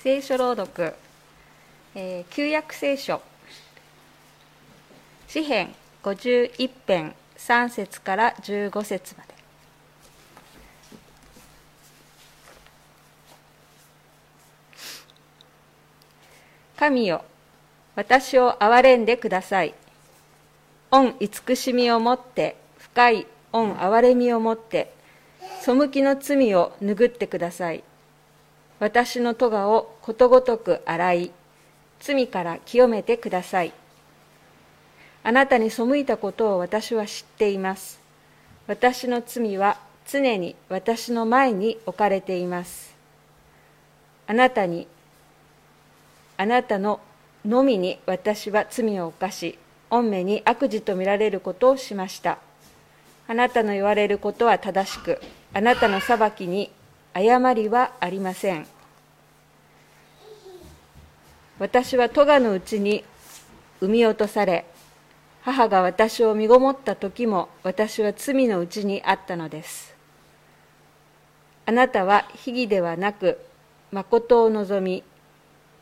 聖書朗読、えー、旧約聖書。詩編51編3節から15節まで。神よ私を憐れんでください。御慈しみをもって深い御憐れみをもって背きの罪を拭ってください。私の咎をことごとく洗い罪から清めてください。あなたに背いたことを私は知っています。私の罪は常に私の前に置かれています。あなたにあなたののみに私は罪を犯し御目に悪事と見られることをしました。あなたの言われることは正しくあなたの裁きに誤りはありません。私は咎のうちに産み落とされ母が私を身ごもった時も私は罪のうちにあったのです。あなたは秘技ではなく誠を望み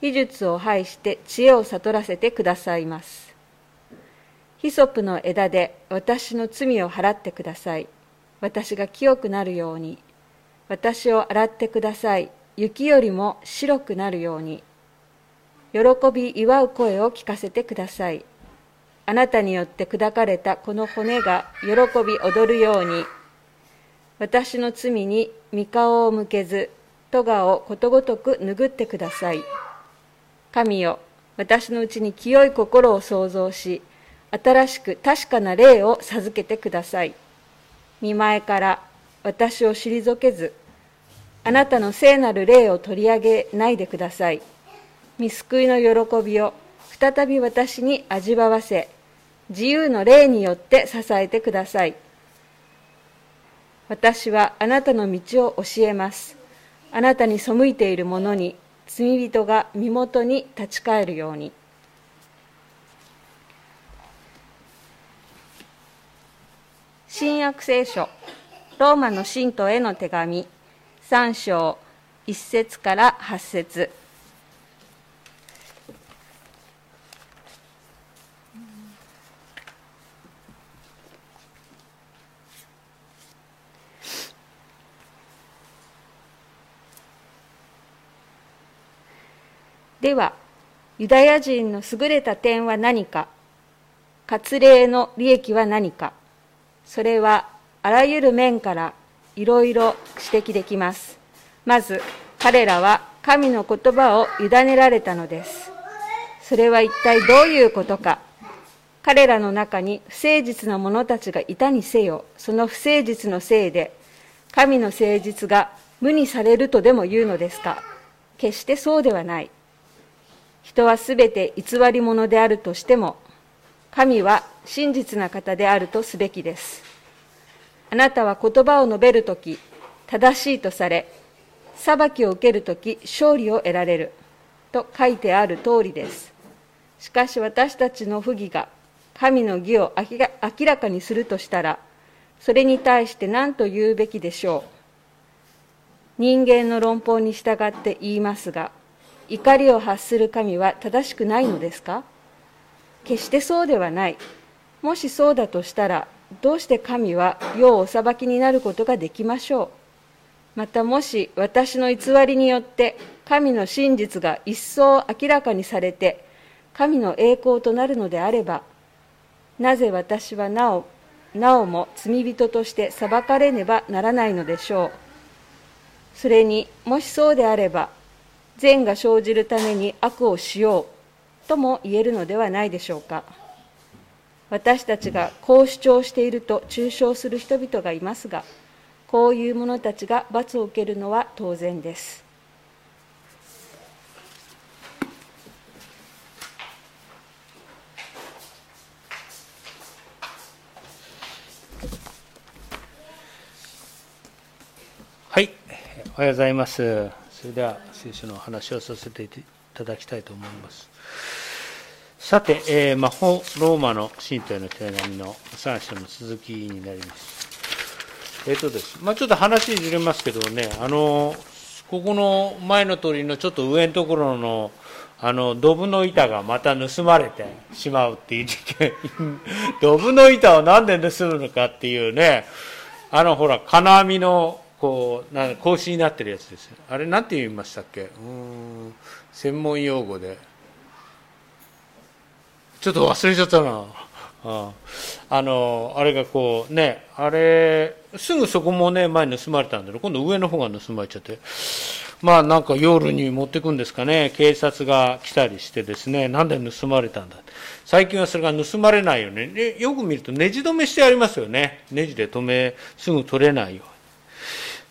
秘術を拝して知恵を悟らせてくださいます。ヒソプの枝で私の罪を払ってください。私が清くなるように。私を洗ってください。雪よりも白くなるように。喜び祝う声を聞かせてください。あなたによって砕かれたこの骨が喜び踊るように。私の罪に御顔を向けず咎をことごとく拭ってください。神よ私のうちに清い心を創造し新しく確かな霊を授けてください。見前から私を退けずあなたの聖なる霊を取り上げないでください。見救いの喜びを再び私に味わわせ自由の霊によって支えてください。私はあなたの道を教えます。あなたに背いている者に罪人が身元に立ち返るように。新約聖書。ローマの信徒への手紙。3章1節から8節。ではユダヤ人の優れた点は何か？割礼の利益は何か？それはあらゆる面からいろいろ指摘できます。まず彼らは神の言葉を委ねられたのです。それは一体どういうことか。彼らの中に不誠実な者たちがいたにせよ。その不誠実のせいで神の誠実が無にされるとでも言うのですか。決してそうではない。人はすべて偽り者であるとしても神は真実な方であるとすべきです。あなたは言葉を述べるとき、正しいとされ、裁きを受けるとき、勝利を得られる。と書いてある通りです。しかし私たちの不義が神の義を明らかにするとしたら、それに対して何と言うべきでしょう。人間の論法に従って言いますが、怒りを発する神は正しくないのですか？決してそうではない。もしそうだとしたら、どうして神は世をお裁きになることができましょう？またもし私の偽りによって神の真実が一層明らかにされて、神の栄光となるのであれば、なぜ私はなお、なおも罪人として裁かれねばならないのでしょう？それにもしそうであれば、善が生じるために悪をしようとも言えるのではないでしょうか。私たちがこう主張していると中傷する人々がいますが、こういう者たちが罰を受けるのは当然です。はい、おはようございます。それでは聖書の話をさせていただきたいと思います。さて、えー、魔法ローマの信徒への手紙の3章の続きになります。えっ、ー、とです、まあ、ちょっと話ずれますけどね、あの、ここの前の通りのちょっと上のところのあのドブの板がまた盗まれてしまうっていう事件。ドブの板をなんで盗むのかっていうねあのほら金網のこうな格子になってるやつです。あれなんて言いましたっけ？うん専門用語で。ちょっと忘れちゃったな。ああ。のあれがこうねあれすぐそこもね前盗まれたんだけど今度上の方が盗まれちゃって。まあなんか夜に持ってくんですかね。警察が来たりしてですね。なんで盗まれたんだ。最近はそれが盗まれないよね。よく見るとネジ止めしてありますよね。ネジで止めすぐ取れないよう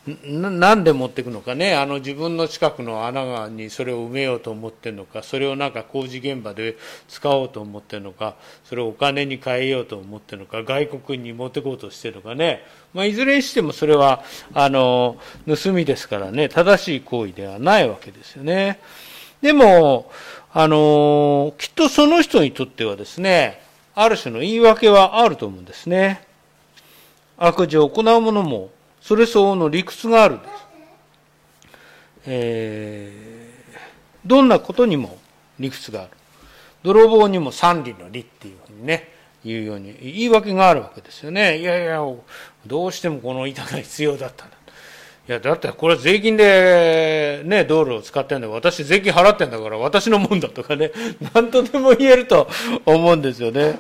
になんで持っていくのかね、あの自分の近くの穴にそれを埋めようと思ってるのか、それをなんか工事現場で使おうと思ってるのか、それをお金に変えようと思ってるのか、外国に持っていこうとしてるのかね、まあ、いずれにしてもそれはあの盗みですからね、正しい行為ではないわけですよね。でも、あのきっとその人にとってはですね、ある種の言い訳はあると思うんですね。悪事を行う者もそれ相応の理屈があるんです。えー、どんなことにも理屈がある。泥棒にも三里の理っていうふうにね、言うように言い訳があるわけですよね。いやいや、どうしてもこの板が必要だったんだ。いや、だってこれは税金でね、道路を使ってんだ私税金払ってんだから私のもんだとかね、何とでも言えると思うんですよね。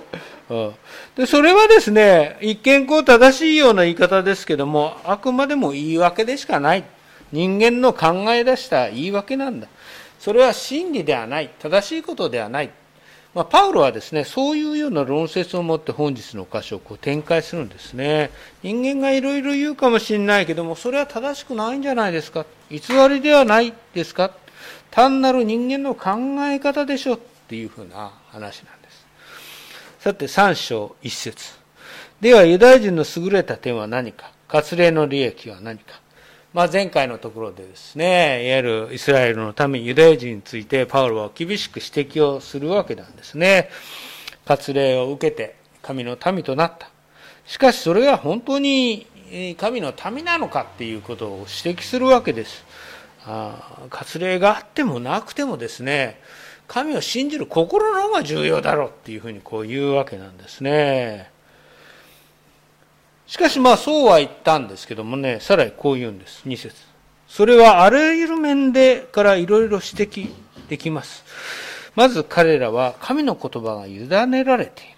でそれはですね、一見こう正しいような言い方ですけども、あくまでも言い訳でしかない。人間の考え出した言い訳なんだ。それは真理ではない。正しいことではない。まあ、パウロはですね、そういうような論説を持って本日の箇所をこう展開するんですね。人間がいろいろ言うかもしれないけども、それは正しくないんじゃないですか。偽りではないですか。単なる人間の考え方でしょっていうふうな話なんです。さて3章1節ではユダヤ人の優れた点は何か？割礼の利益は何か？まあ、前回のところでですね、いわゆるイスラエルのためユダヤ人についてパウロは厳しく指摘をするわけなんですね。割礼を受けて神の民となった。しかしそれが本当に神の民なのかっていうことを指摘するわけです。あ割礼があってもなくてもですね、神を信じる心の方が重要だろうっていうふうにこう言うわけなんですね。しかしまあそうは言ったんですけどもね、さらにこう言うんです。2節それはあらゆる面でからいろいろ指摘できます。まず彼らは神の言葉が委ねられている。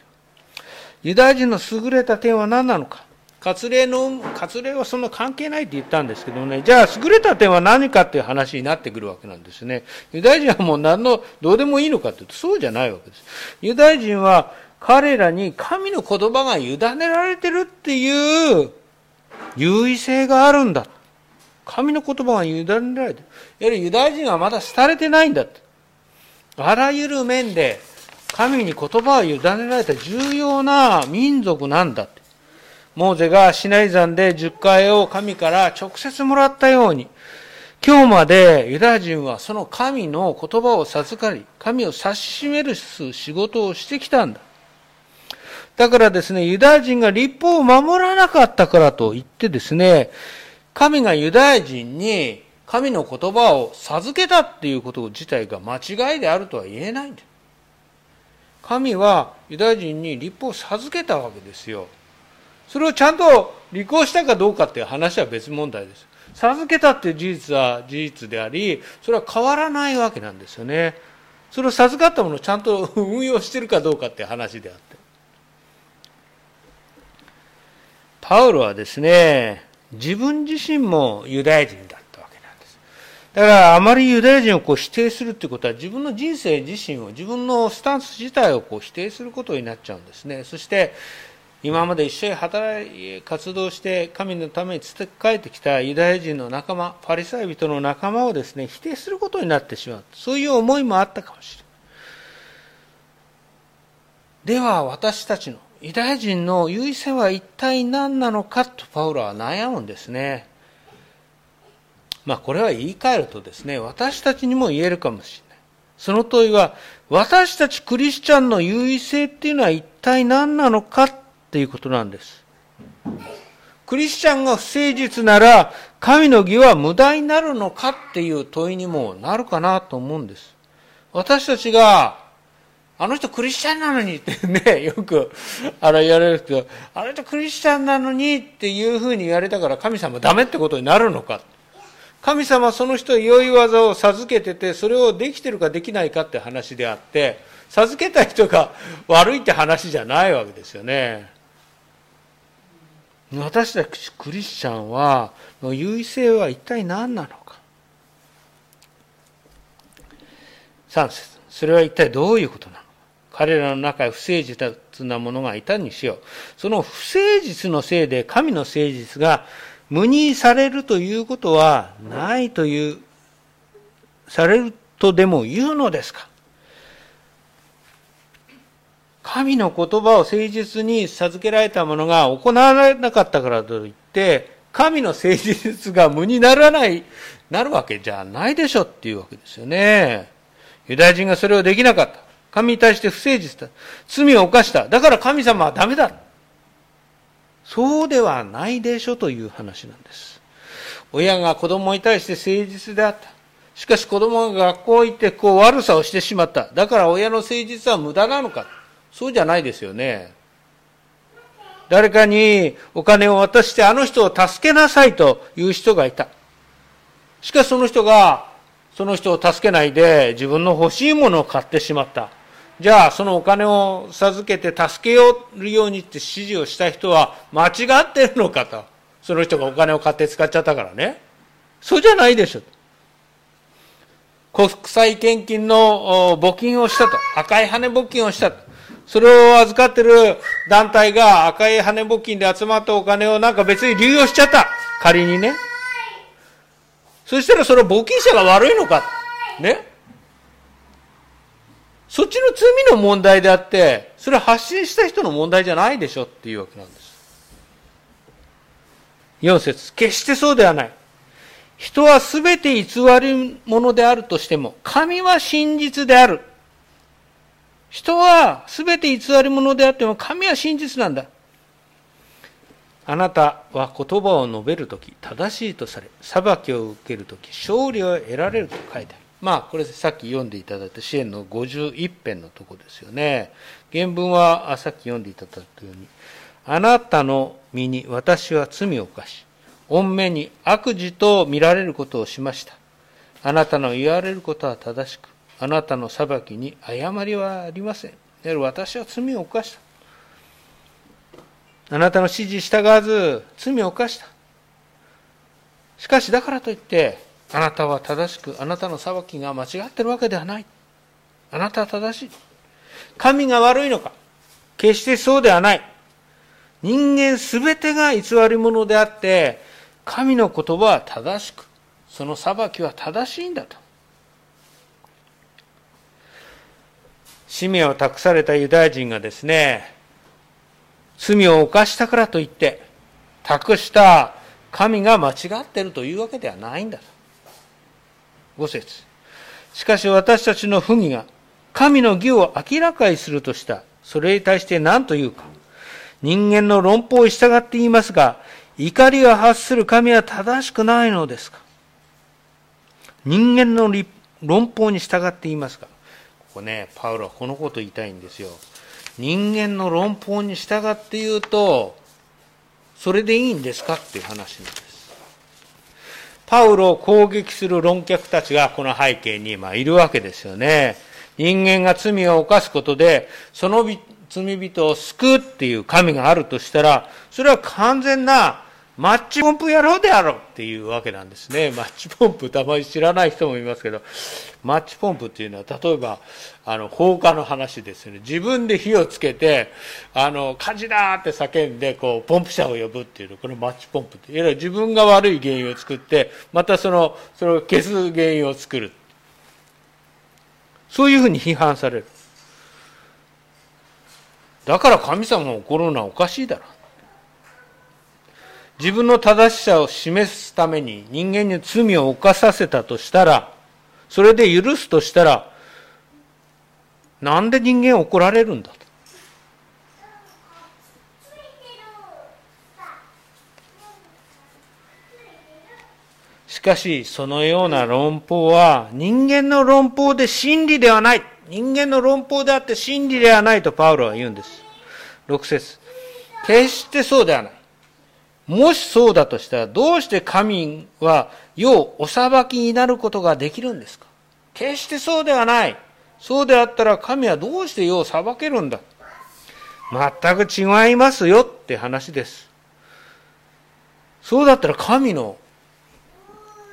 ユダヤ人の優れた点は何なのか割礼の、割礼はそんな関係ないって言ったんですけどね、じゃあ優れた点は何かっていう話になってくるわけなんですね。ユダヤ人はもう何の、どうでもいいのかっていうと、そうじゃないわけです。ユダヤ人は彼らに神の言葉が委ねられてるっていう優位性があるんだ。神の言葉が委ねられてる。やはりユダヤ人はまだ廃れてないんだ。あらゆる面で神に言葉を委ねられた重要な民族なんだ。モーゼがシナイ山で十回を神から直接もらったように、今日までユダヤ人はその神の言葉を授かり、神を指し示める仕事をしてきたんだ。だからですね、ユダヤ人が立法を守らなかったからといってですね、神がユダヤ人に神の言葉を授けたっていうこと自体が間違いであるとは言えないんだ。神はユダヤ人に立法を授けたわけですよ。それをちゃんと履行したかどうかっていう話は別問題です。授けたっていう事実は事実であり、それは変わらないわけなんですよね。それを授かったものをちゃんと運用してるかどうかっていう話であって。パウロはですね、自分自身もユダヤ人だったわけなんです。だからあまりユダヤ人をこう否定するってことは自分の人生自身を、自分のスタンス自体をこう否定することになっちゃうんですね。そして、今まで一緒に働い活動して神のために伝えてきたユダヤ人の仲間パリサイ人の仲間をですね否定することになってしまう。そういう思いもあったかもしれないでは私たちのユダヤ人の優位性は一体何なのかとパウロは悩むんですね。まあこれは言い換えるとですね私たちにも言えるかもしれない。その問いは私たちクリスチャンの優位性っていうのは一体何なのかっていうことなんです。クリスチャンが不誠実なら、神の義は無駄になるのかっていう問いにもなるかなと思うんです。私たちが、あの人クリスチャンなのにってね、よく、あら言われるけど、あの人クリスチャンなのにっていうふうに言われたから神様ダメってことになるのか。神様その人良い技を授けてて、それをできてるかできないかって話であって、授けた人が悪いって話じゃないわけですよね。私たちクリスチャンは、の優位性は一体何なのか。3節それは一体どういうことなのか。彼らの中に不誠実なものがいたにしよう。その不誠実のせいで神の誠実が無にされるということはないという、されるとでも言うのですか神の言葉を誠実に授けられたものが行われなかったからといって、神の誠実が無にならない、なるわけじゃないでしょっていうわけですよね。ユダヤ人がそれをできなかった。神に対して不誠実だ。罪を犯した。だから神様はダメだ。そうではないでしょという話なんです。親が子供に対して誠実であった。しかし子供が学校行ってこう悪さをしてしまった。だから親の誠実は無駄なのか。そうじゃないですよね。誰かにお金を渡してあの人を助けなさいという人がいた。しかしその人がその人を助けないで自分の欲しいものを買ってしまった。じゃあそのお金を授けて助けようようにって指示をした人は間違ってるのかと。その人がお金を買って使っちゃったからね。そうじゃないでしょ。国際献金の募金をしたと。赤い羽募金をしたと。それを預かってる団体が赤い羽募金で集まったお金をなんか別に流用しちゃった。仮にね。そしたらその募金者が悪いのか。ね。そっちの罪の問題であって、それ発信した人の問題じゃないでしょっていうわけなんです。4節決してそうではない。人はすべて偽り者であるとしても、神は真実である。人は全て偽り者であっても神は真実なんだ。あなたは言葉を述べるとき、正しいとされ、裁きを受けるとき、勝利を得られると書いてある。まあ、これさっき読んでいただいた支援の51編のとこですよね。原文はさっき読んでいただいたように、あなたの身に私は罪を犯し、御目に悪事と見られることをしました。あなたの言われることは正しく、あなたの裁きに誤りはありません。やはり私は罪を犯した。あなたの指示従わず罪を犯した。しかしだからといって、あなたは正しく、あなたの裁きが間違ってるわけではない。あなたは正しい。神が悪いのか決してそうではない。人間すべてが偽り者であって、神の言葉は正しく、その裁きは正しいんだと。使命を託されたユダヤ人がですね、罪を犯したからといって、託した神が間違っているというわけではないんだと。五節。しかし私たちの不義が神の義を明らかにするとした。それに対して何というか。人間の論法に従って言いますが、怒りを発する神は正しくないのですか人間の論法に従って言いますが、こね、パウロはこのこと言いたいんですよ。人間の論法に従って言うと、それでいいんですかっていう話なんです。パウロを攻撃する論客たちがこの背景に今いるわけですよね。人間が罪を犯すことで、その罪人を救うっていう神があるとしたら、それは完全なマッチポンプやろうであろうっていうわけなんですね。マッチポンプ、たまに知らない人もいますけど、マッチポンプっていうのは、例えば、あの、放火の話ですね。自分で火をつけて、あの、火事だって叫んで、こう、ポンプ車を呼ぶっていうの、これマッチポンプって。いわゆる自分が悪い原因を作って、またその、それを消す原因を作る。そういうふうに批判される。だから神様が怒るのはおかしいだろう。自分の正しさを示すために人間に罪を犯させたとしたら、それで許すとしたら、なんで人間怒られるんだと。しかし、そのような論法は人間の論法で真理ではない。人間の論法であって真理ではないとパウロは言うんです。6節決してそうではない。もしそうだとしたら、どうして神は世をお裁きになることができるんですか？決してそうではない。そうであったら神はどうして世を裁けるんだ？全く違いますよって話です。そうだったら神の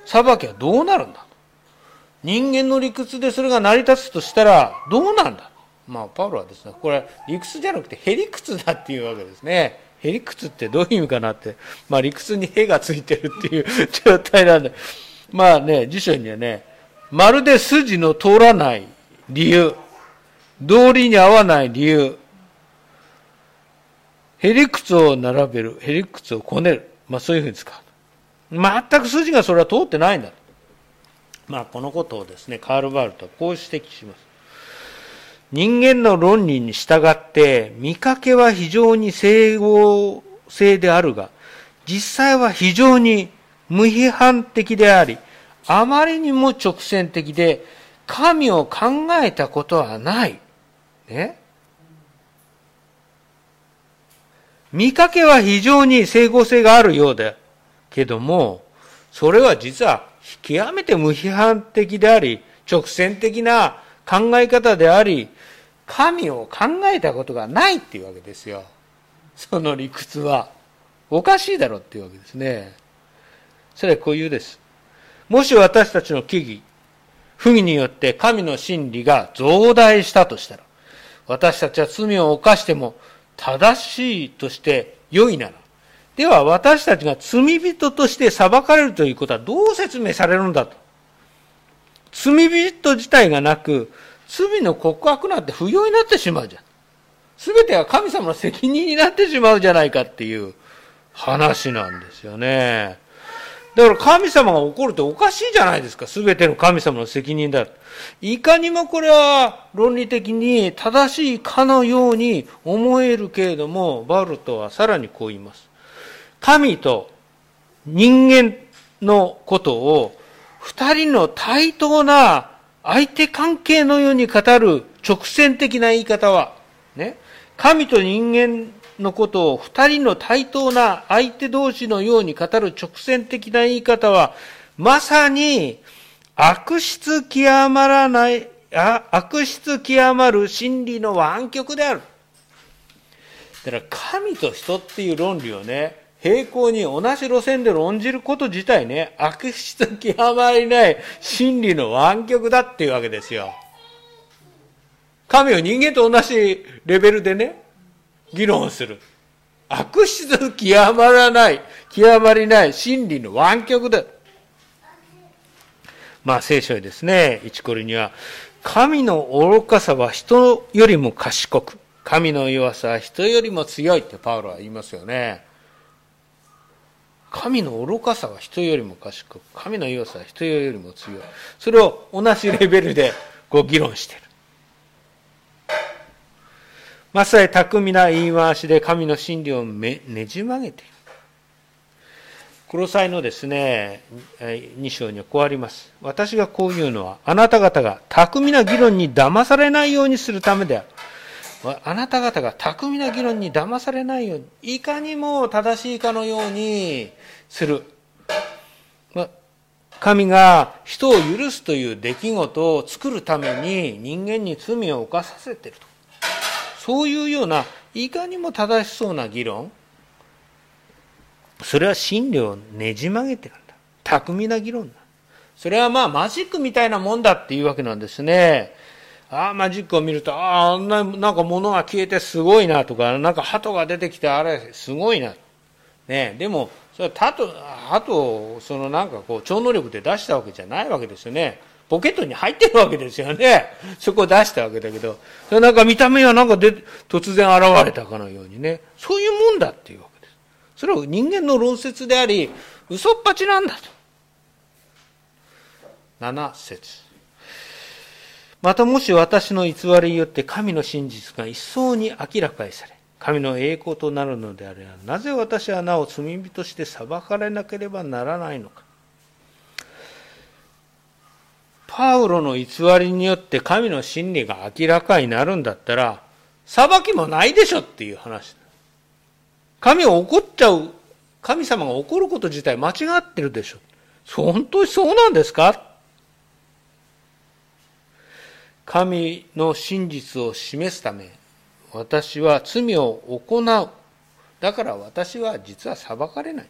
裁きはどうなるんだ？人間の理屈でそれが成り立つとしたらどうなんだ？まあ、パウロはですね、これ理屈じゃなくてへり屈だっていうわけですね。へり屈ってどういう意味かなって、まあ理屈にへがついてるっていう 状態なんで、まあね、辞書にはね、まるで筋の通らない理由、道理に合わない理由、へり屈を並べる、へり屈をこねる、まあそういうふうに使う。全く筋がそれは通ってないんだ。まあこのことをですね、カール・バールトはこう指摘します。人間の論理に従って、見かけは非常に整合性であるが、実際は非常に無批判的であり、あまりにも直線的で、神を考えたことはない。ね。見かけは非常に整合性があるようだけども、それは実は極めて無批判的であり、直線的な考え方であり、神を考えたことがないっていうわけですよ。その理屈は。おかしいだろっていうわけですね。それはこういうです。もし私たちの危機、不義によって神の真理が増大したとしたら、私たちは罪を犯しても正しいとして良いなら、では私たちが罪人として裁かれるということはどう説明されるんだと。罪人自体がなく、罪の告白なんて不要になってしまうじゃん。すべては神様の責任になってしまうじゃないかっていう話なんですよね。だから神様が怒るっておかしいじゃないですか。すべての神様の責任だ。いかにもこれは論理的に正しいかのように思えるけれども、バルトはさらにこう言います。神と人間のことを二人の対等な相手関係のように語る直線的な言い方は、ね、神と人間のことを二人の対等な相手同士のように語る直線的な言い方は、まさに悪質極まらない、あ悪質極まる真理の湾曲である。だから神と人っていう論理をね、平行に同じ路線で論じること自体ね、悪質極まりない真理の湾曲だっていうわけですよ。神を人間と同じレベルでね、議論する。悪質極まらない、極まりない真理の湾曲だ。まあ聖書にですね、一コリには、神の愚かさは人よりも賢く、神の弱さは人よりも強いってパウロは言いますよね。神の愚かさは人よりも賢く、神の良さは人よりも強い。それを同じレベルでこう議論している。まさに巧みな言い回しで神の真理をねじ曲げている。黒祭のですね、2章にはこうあります。私がこう言うのは、あなた方が巧みな議論に騙されないようにするためである。あなた方が巧みな議論に騙されないように、いかにも正しいかのようにする。神が人を許すという出来事を作るために人間に罪を犯させてると。そういうような、いかにも正しそうな議論。それは真理をねじ曲げてるんだ。巧みな議論だ。それはまあマジックみたいなもんだっていうわけなんですね。ああ、マジックを見ると、ああ、あんな、なんか物が消えてすごいなとか、なんか鳩が出てきて、あれ、すごいな。ねでも、それは鳩、鳩を、そのなんかこう、超能力で出したわけじゃないわけですよね。ポケットに入ってるわけですよね。そこを出したわけだけど、それなんか見た目はなんかで突然現れたかのようにね。そういうもんだっていうわけです。それは人間の論説であり、嘘っぱちなんだと。7節またもし私の偽りによって神の真実が一層に明らかにされ、神の栄光となるのであれば、なぜ私はなお罪人として裁かれなければならないのか。パウロの偽りによって神の真理が明らかになるんだったら、裁きもないでしょっていう話。神を怒っちゃう、神様が怒ること自体間違ってるでしょ。本当にそうなんですか？神の真実を示すため、私は罪を行う。だから私は実は裁かれない。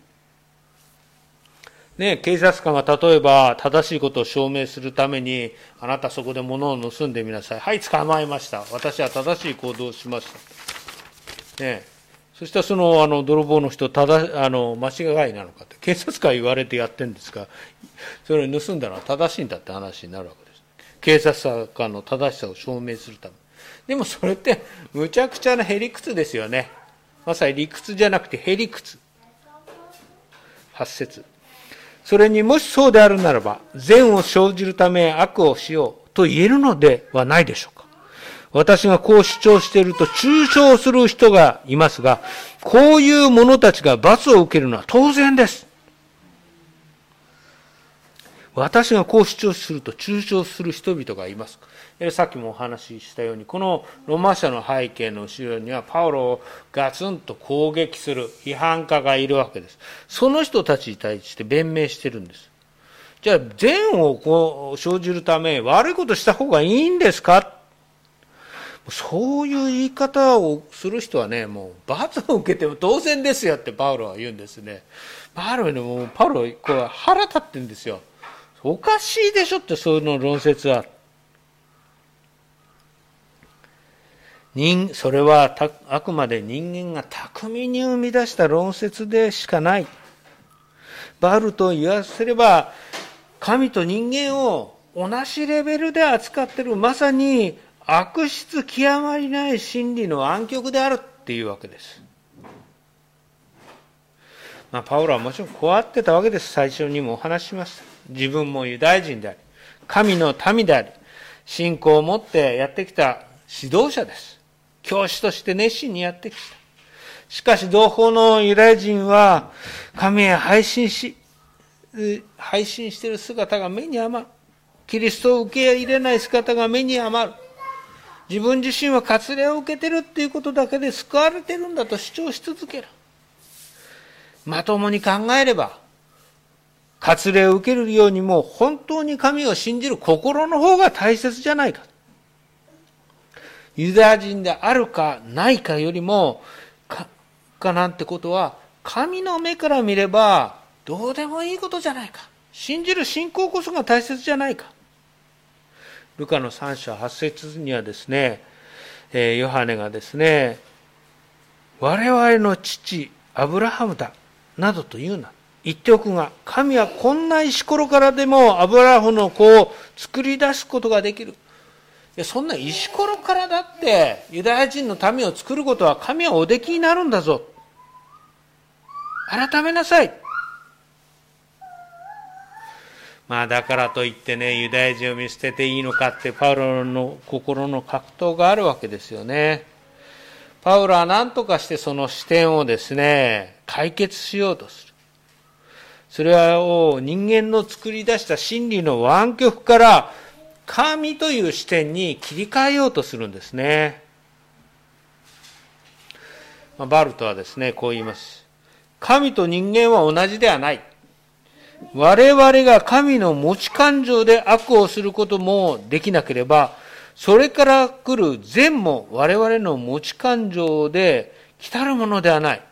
ね、警察官が例えば正しいことを証明するために、あなたそこで物を盗んでみなさい。はい、捕まえました。私は正しい行動をしました。ね、そしたらそのあの泥棒の人ただあの間違いなのかって警察官言われてやってるんですがそれを盗んだのは正しいんだって話になるわけ警察官の正しさを証明するため。でもそれってむちゃくちゃなへりくつですよね。まさに理屈じゃなくてへりくつ八節それにもしそうであるならば善を生じるため悪をしようと言えるのではないでしょうか。私がこう主張していると抽象する人がいますが、こういう者たちが罰を受けるのは当然です。私がこう主張すると抽象する人々がいます。さっきもお話ししたように、このロマ社の背景の後ろには、パウロをガツンと攻撃する批判家がいるわけです。その人たちに対して弁明してるんです。じゃあ、善をこう生じるため、悪いことした方がいいんですか？そういう言い方をする人はね、もう罰を受けても当然ですよってパウロは言うんですね。パウロにもパウロこれ腹立ってるんですよ。おかしいでしょってそういうの論説は。人、それはあくまで人間が巧みに生み出した論説でしかない。バルと言わせれば、神と人間を同じレベルで扱ってる、まさに悪質極まりない真理の暗極であるっていうわけです。まあ、パウロはもちろんこうあってたわけです。最初にもお話ししました。自分もユダヤ人であり、神の民であり、信仰を持ってやってきた指導者です。教師として熱心にやってきた。しかし同胞のユダヤ人は神へ配信し、配信している姿が目に余る。キリストを受け入れない姿が目に余る。自分自身は割礼を受けてるっていうことだけで救われてるんだと主張し続ける。まともに考えれば、割礼を受けるようにも本当に神を信じる心の方が大切じゃないか。ユダヤ人であるかないかよりも、か、かなんてことは、神の目から見れば、どうでもいいことじゃないか。信じる信仰こそが大切じゃないか。ルカの3章8節にはですね、えヨハネがですね、我々の父、アブラハムだ、などと言うな。言っておくが、神はこんな石ころからでもアブラハムの子を作り出すことができる。いや、そんな石ころからだって、ユダヤ人の民を作ることは神はおできになるんだぞ。改めなさい。まあだからといってね、ユダヤ人を見捨てていいのかってパウロの心の格闘があるわけですよね。パウロは何とかしてその視点をですね、解決しようとする。それを人間の作り出した真理の湾曲から神という視点に切り替えようとするんですね。まバルトはですね、こう言います。神と人間は同じではない。我々が神の持ち感情で悪をすることもできなければ、それから来る善も我々の持ち感情で来たるものではない。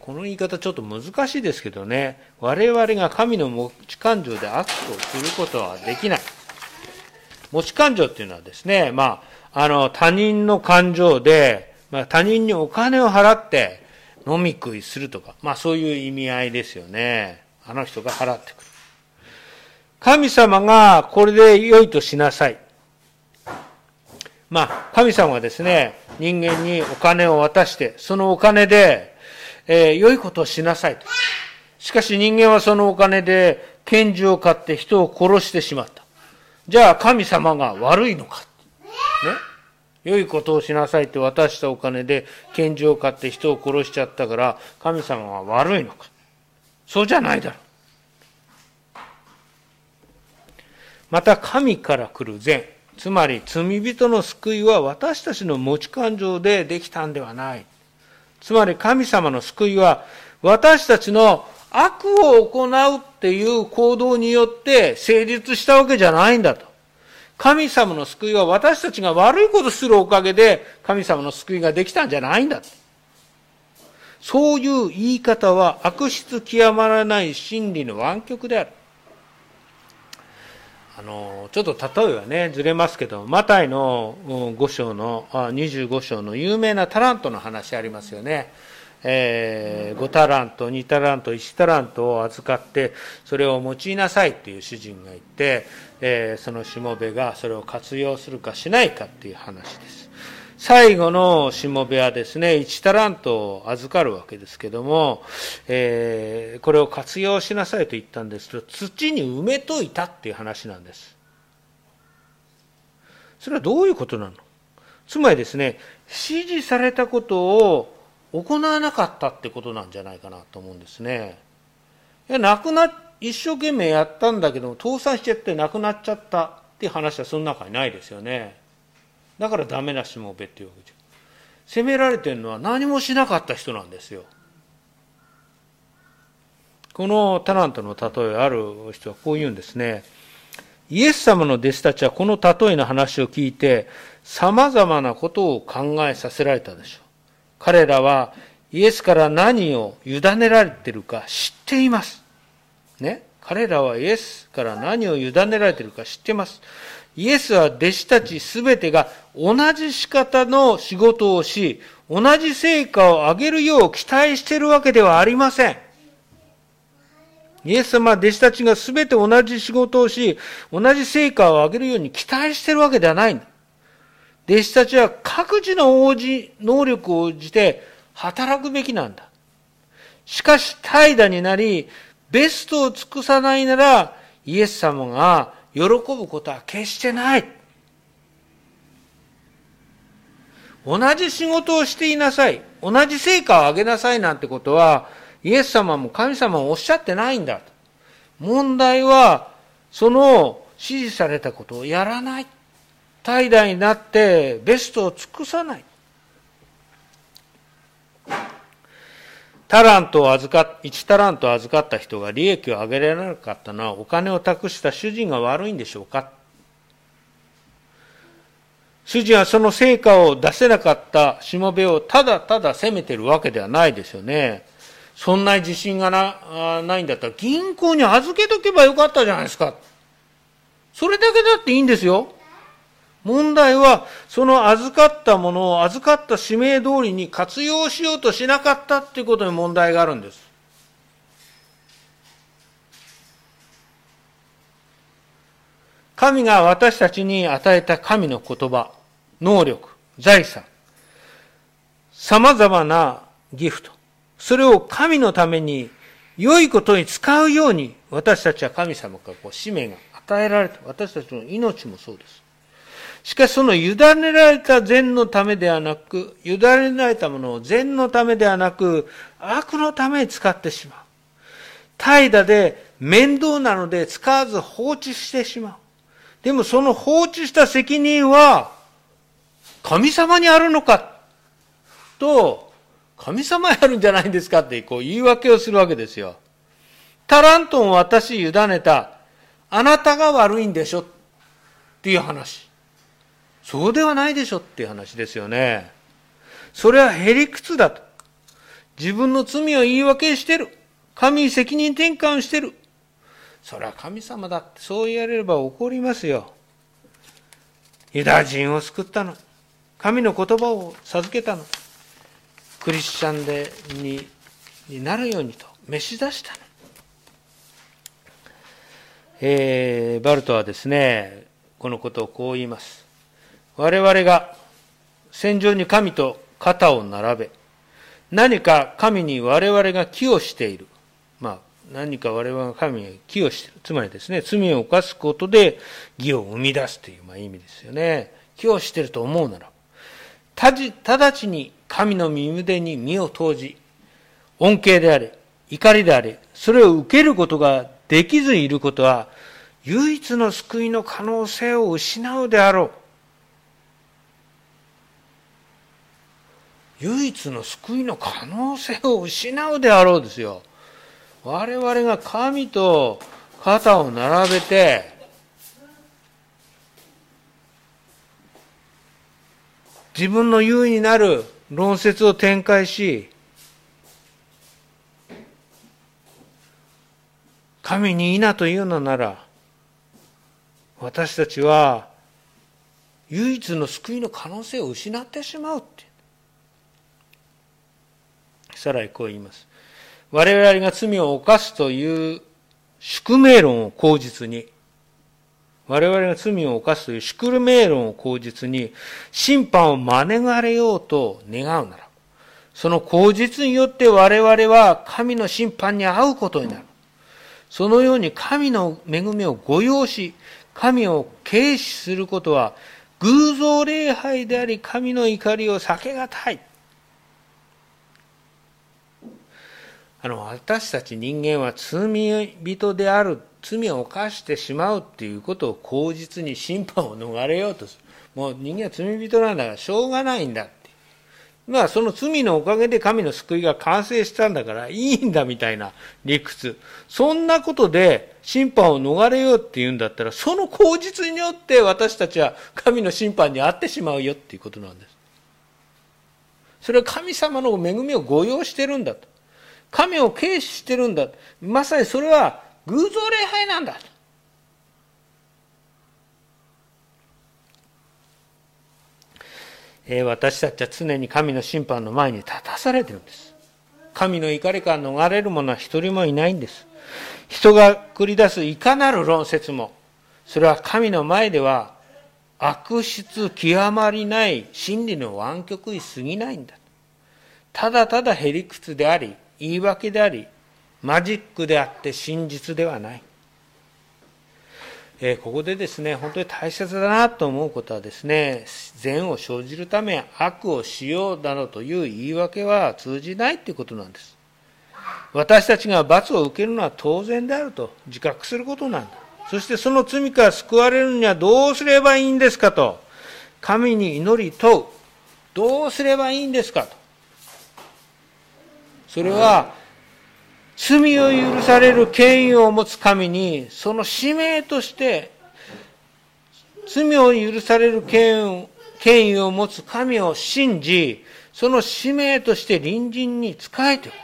この言い方ちょっと難しいですけどね、我々が神の持ち感情で悪をすることはできない。持ち感情っていうのはですね、まあ、あの、他人の感情で、まあ、他人にお金を払って飲み食いするとか、まあそういう意味合いですよね。あの人が払ってくる。神様がこれで良いとしなさい。まあ、神様はですね、人間にお金を渡して、そのお金で、えー、良いことをしなさいと。しかし人間はそのお金で拳銃を買って人を殺してしまった。じゃあ神様が悪いのか。ね。良いことをしなさいって渡したお金で拳銃を買って人を殺しちゃったから神様は悪いのか。そうじゃないだろう。また神から来る善、つまり罪人の救いは私たちの持ち感情でできたんではない。つまり神様の救いは私たちの悪を行うっていう行動によって成立したわけじゃないんだと。神様の救いは私たちが悪いことするおかげで神様の救いができたんじゃないんだと。そういう言い方は悪質極まらない真理の湾曲である。あの、ちょっと例えはね、ずれますけど、マタイの5章のあ、25章の有名なタラントの話ありますよね。えー、5タラント、2タラント、1タラントを預かって、それを用いなさいっていう主人がいて、えー、そのしもべがそれを活用するかしないかっていう話です。最後のしもべはですね、1タラントを預かるわけですけども、えー、これを活用しなさいと言ったんですけど、土に埋めといたっていう話なんです。それはどういうことなの？つまりですね、指示されたことを行わなかったってことなんじゃないかなと思うんですね。いや、亡くな、一生懸命やったんだけども、倒産しちゃって亡くなっちゃったっていう話はその中にないですよね。だからダメなしもべっていうわけじゃ責められてるのは何もしなかった人なんですよ。このタラントの例えある人はこう言うんですね。イエス様の弟子たちはこの例えの話を聞いて、様々なことを考えさせられたでしょう。彼らはイエスから何を委ねられてるか知っています。ね。彼らはイエスから何を委ねられてるか知っています。イエスは弟子たちすべてが同じ仕方の仕事をし、同じ成果を上げるよう期待しているわけではありません。イエス様は弟子たちがすべて同じ仕事をし、同じ成果を上げるように期待しているわけではないんだ。弟子たちは各自の応じ、能力を応じて働くべきなんだ。しかし、怠惰になり、ベストを尽くさないなら、イエス様が喜ぶことは決してない。同じ仕事をしていなさい。同じ成果を上げなさいなんてことは、イエス様も神様もおっしゃってないんだと。問題は、その指示されたことをやらない。怠惰になってベストを尽くさない。タラントを預かっ、1タラントを預かった人が利益を上げられなかったのはお金を託した主人が悪いんでしょうか？主人はその成果を出せなかったしもべをただただ責めてるわけではないですよね。そんな自信がなないんだったら銀行に預けとけばよかったじゃないですか。それだけだっていいんですよ。問題は、その預かったものを預かった使命通りに活用しようとしなかったっていうことに問題があるんです。神が私たちに与えた神の言葉、能力、財産、様々なギフト、それを神のために良いことに使うように私たちは神様からこう使命が与えられた。私たちの命もそうです。しかしその委ねられた善のためではなく、委ねられたものを善のためではなく、悪のために使ってしまう。怠惰で面倒なので使わず放置してしまう。でもその放置した責任は、神様にあるのかと、神様にあるんじゃないんですかってこう言い訳をするわけですよ。タラントンを私委ねた。あなたが悪いんでしょっていう話。そうではないでしょっていう話ですよね。それはへりくつだと。自分の罪を言い訳してる。神に責任転換してる。それは神様だってそう言われれば怒りますよ。ユダヤ人を救ったの。神の言葉を授けたの。クリスチャンでにになるようにと召し出したの。えー、バルトはですね、このことをこう言います。我々が戦場に神と肩を並べ、何か神に我々が寄与している。まあ、何か我々が神に寄与している。つまりですね、罪を犯すことで義を生み出すという、まあ、意味ですよね。寄与していると思うなら、直ちに神の身腕に身を投じ、恩恵であれ、怒りであれ、それを受けることができずいることは、唯一の救いの可能性を失うであろう。唯一の救いの可能性を失うであろうですよ。我々が神と肩を並べて、自分の優位になる論説を展開し、神にいなというのなら、私たちは唯一の救いの可能性を失ってしまうって。さらにこう言います。我々が罪を犯すという宿命論を口実に、我々が罪を犯すという宿命論を口実に、審判を免れようと願うなら、その口実によって我々は神の審判に遭うことになる。そのように神の恵みを誤用し、神を軽視することは偶像礼拝であり神の怒りを避けがたい。あの、私たち人間は罪人である、罪を犯してしまうっていうことを口実に審判を逃れようとする。もう人間は罪人なんだからしょうがないんだって。まあその罪のおかげで神の救いが完成したんだからいいんだみたいな理屈。そんなことで審判を逃れようって言うんだったら、その口実によって私たちは神の審判に遭ってしまうよっていうことなんです。それは神様の恵みを誤用してるんだと。神を軽視してるんだ。まさにそれは偶像礼拝なんだ。えー、私たちは常に神の審判の前に立たされてるんです。神の怒りから逃れる者は一人もいないんです。人が繰り出すいかなる論説も、それは神の前では悪質極まりない真理の湾曲に過ぎないんだ。ただただへりくつであり、言い訳でありマジックであって真実ではない、えー、ここでですね本当に大切だなと思うことはですね善を生じるため悪をしようなどという言い訳は通じないということなんです。私たちが罰を受けるのは当然であると自覚することなんだ。そしてその罪から救われるにはどうすればいいんですかと。神に祈り問う。どうすればいいんですかと。それは、罪を許される権威を持つ神に、その使命として、罪を許される権威を持つ神を信じ、その使命として隣人に仕えていく。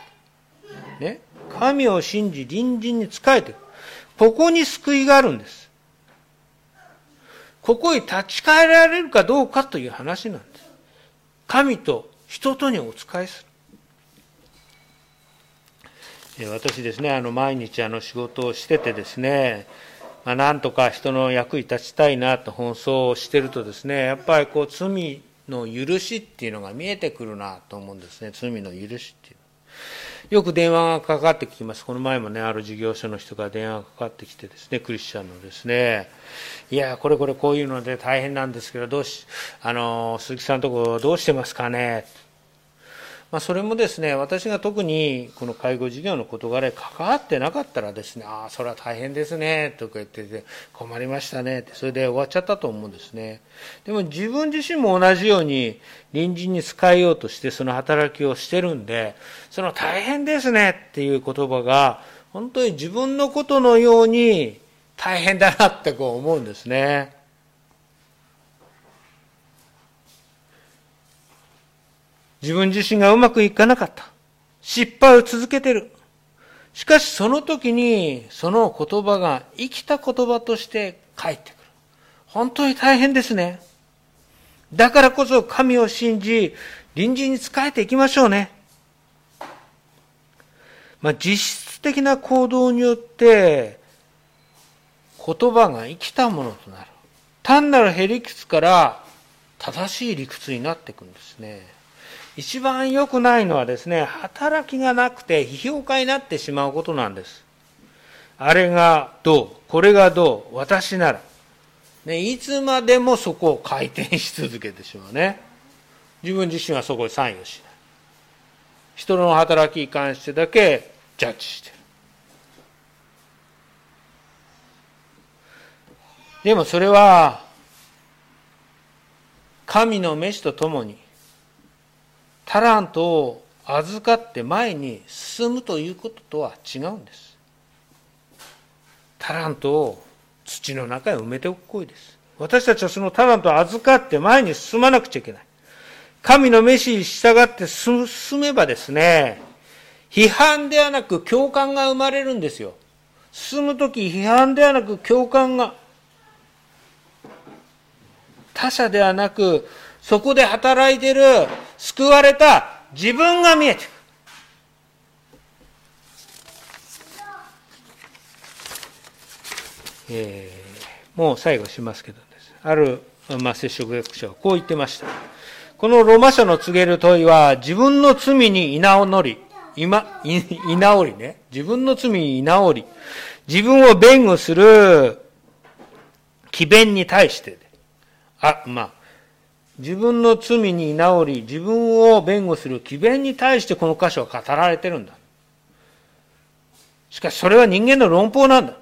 ね。神を信じ隣人に仕えていく。ここに救いがあるんです。ここに立ち返られるかどうかという話なんです。神と人とにお仕えする。私ですね、あの毎日あの仕事をしててですね、まあ、なんとか人の役に立ちたいなと奔走してるとですね、やっぱりこう罪の許しっていうのが見えてくるなと思うんですね、罪の許しっていう。よく電話がかかってきます。この前もね、ある事業所の人が電話がかかってきてですね、クリスチャンのですね、いや、これこれこういうので大変なんですけど、どうし、あの、鈴木さんのとこどうしてますかねまあ、それもですね私が特にこの介護事業の事柄に関わってなかったらですねああそれは大変ですねとか言ってて困りましたねってそれで終わっちゃったと思うんですね。でも自分自身も同じように隣人に使いようとしてその働きをしてるんでその大変ですねっていう言葉が本当に自分のことのように大変だなってこう思うんですね。自分自身がうまくいかなかった。失敗を続けてる。しかしその時にその言葉が生きた言葉として返ってくる。本当に大変ですね。だからこそ神を信じ、隣人に仕えていきましょうね。まあ、実質的な行動によって言葉が生きたものとなる。単なるへりくつから正しい理屈になっていくんですね。一番良くないのはですね、働きがなくて批評家になってしまうことなんです。あれがどう、これがどう、私なら。ね、いつまでもそこを回転し続けてしまうね。自分自身はそこに参与しない。人の働きに関してだけジャッジしてる。でもそれは、神の召しとともに、タラントを預かって前に進むということとは違うんです。タラントを土の中へ埋めておく行為です。私たちはそのタラントを預かって前に進まなくちゃいけない。神の召しに従って進めばですね、批判ではなく共感が生まれるんですよ。進むとき批判ではなく共感が。他者ではなく、そこで働いてる救われた自分が見えてくる。えー、もう最後しますけどです。ある、まあ、接触学者はこう言ってました。このロマ書の告げる問いは、自分の罪に居直り、今、居直りね。自分の罪に居直り、自分を弁護する奇弁に対して、あ、まあ、自分の罪に居直り、自分を弁護する奇弁に対してこの箇所は語られてるんだ。しかしそれは人間の論法なんだ。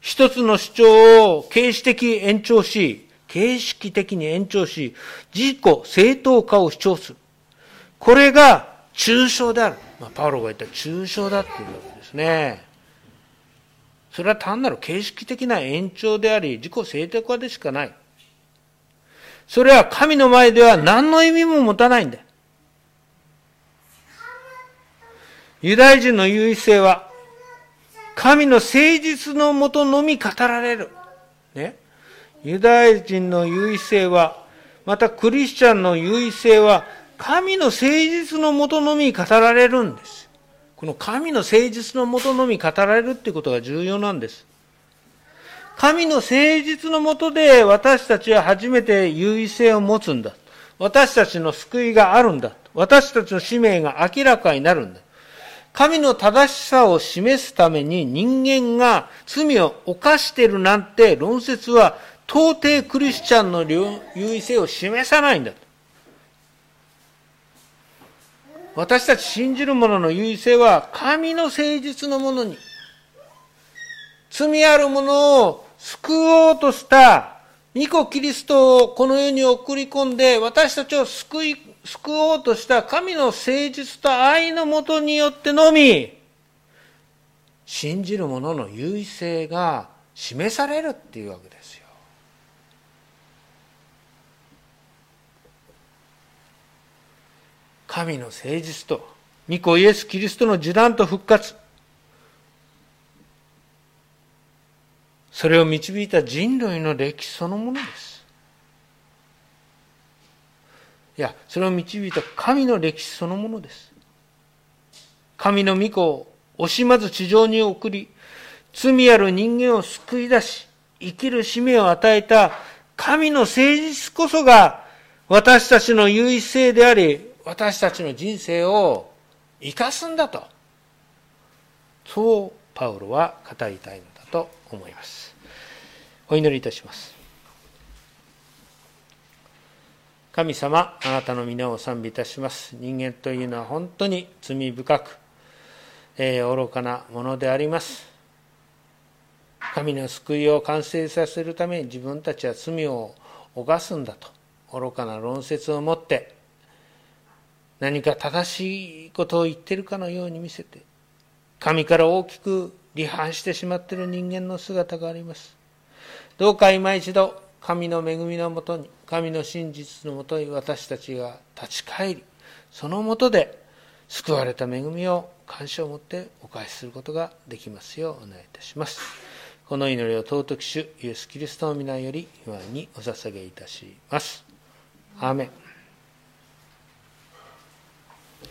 一つの主張を形式的延長し、形式的に延長し、自己正当化を主張する。これが抽象である。まあ、パウロが言った抽象だっていうわけですね。それは単なる形式的な延長であり、自己正当化でしかない。それは神の前では何の意味も持たないんだ。ユダヤ人の優位性は、神の誠実のもとのみ語られる。ね。ユダヤ人の優位性は、またクリスチャンの優位性は、神の誠実のもとのみ語られるんです。この神の誠実のもとのみ語られるっていうことが重要なんです。神の誠実のもとで私たちは初めて優位性を持つんだ。私たちの救いがあるんだ。私たちの使命が明らかになるんだ。神の正しさを示すために人間が罪を犯しているなんて論説は到底クリスチャンの優位性を示さないんだ。私たち信じる者の優位性は神の誠実のものに罪ある者を救おうとした御子キリストをこの世に送り込んで私たちを救い救おうとした神の誠実と愛のもとによってのみ信じる者の優位性が示されるっていうわけですよ。神の誠実と御子イエス・キリストの受難と復活それを導いた人類の歴史そのものです。いやそれを導いた神の歴史そのものです。神の御子を惜しまず地上に送り罪ある人間を救い出し生きる使命を与えた神の誠実こそが私たちの優位性であり私たちの人生を生かすんだと。そうパウロは語りたいの思います。お祈りいたします。神様あなたの皆を賛美いたします。人間というのは本当に罪深く、えー、愚かなものであります。神の救いを完成させるために自分たちは罪を犯すんだと愚かな論説を持って何か正しいことを言ってるかのように見せて神から大きく離反してしまっている人間の姿があります。どうか今一度神の恵みのもとに神の真実のもとに私たちが立ち返りそのもとで救われた恵みを感謝を持ってお返しすることができますようお願いいたします。この祈りを尊き主イエス・キリストの皆より今にお捧げいたします。アーメン。